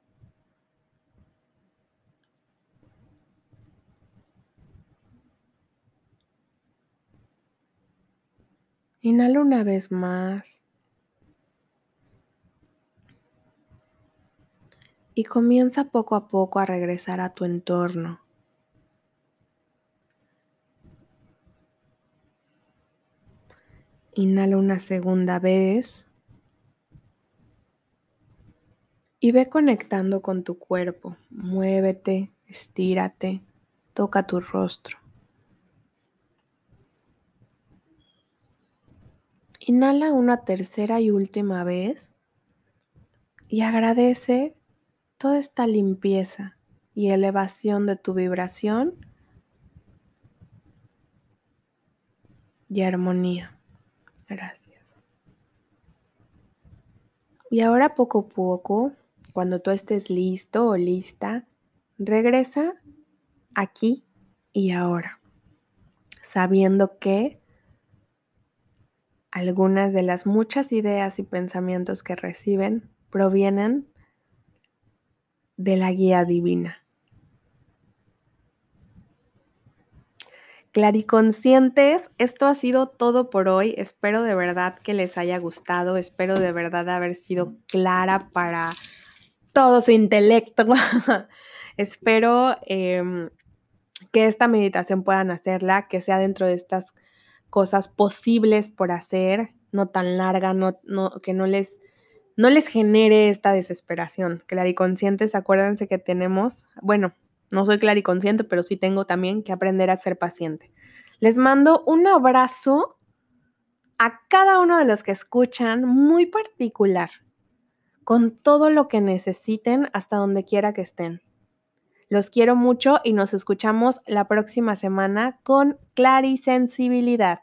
Inhala una vez más. y comienza poco a poco a regresar a tu entorno. Inhala una segunda vez y ve conectando con tu cuerpo. Muévete, estírate, toca tu rostro. Inhala una tercera y última vez y agradece toda esta limpieza y elevación de tu vibración y armonía. Gracias. Y ahora poco a poco, cuando tú estés listo o lista, regresa aquí y ahora, sabiendo que algunas de las muchas ideas y pensamientos que reciben provienen de la guía divina. Clariconscientes, esto ha sido todo por hoy. Espero de verdad que les haya gustado. Espero de verdad haber sido clara para todo su intelecto. [LAUGHS] Espero em, que esta meditación puedan hacerla, que sea dentro de estas cosas posibles por hacer, no tan larga, no, que no les no les genere esta desesperación. Clariconscientes, acuérdense que tenemos, bueno, no soy clariconsciente, pero sí tengo también que aprender a ser paciente. Les mando un abrazo a cada uno de los que escuchan, muy particular, con todo lo que necesiten hasta donde quiera que estén. Los quiero mucho y nos escuchamos la próxima semana con clarisensibilidad.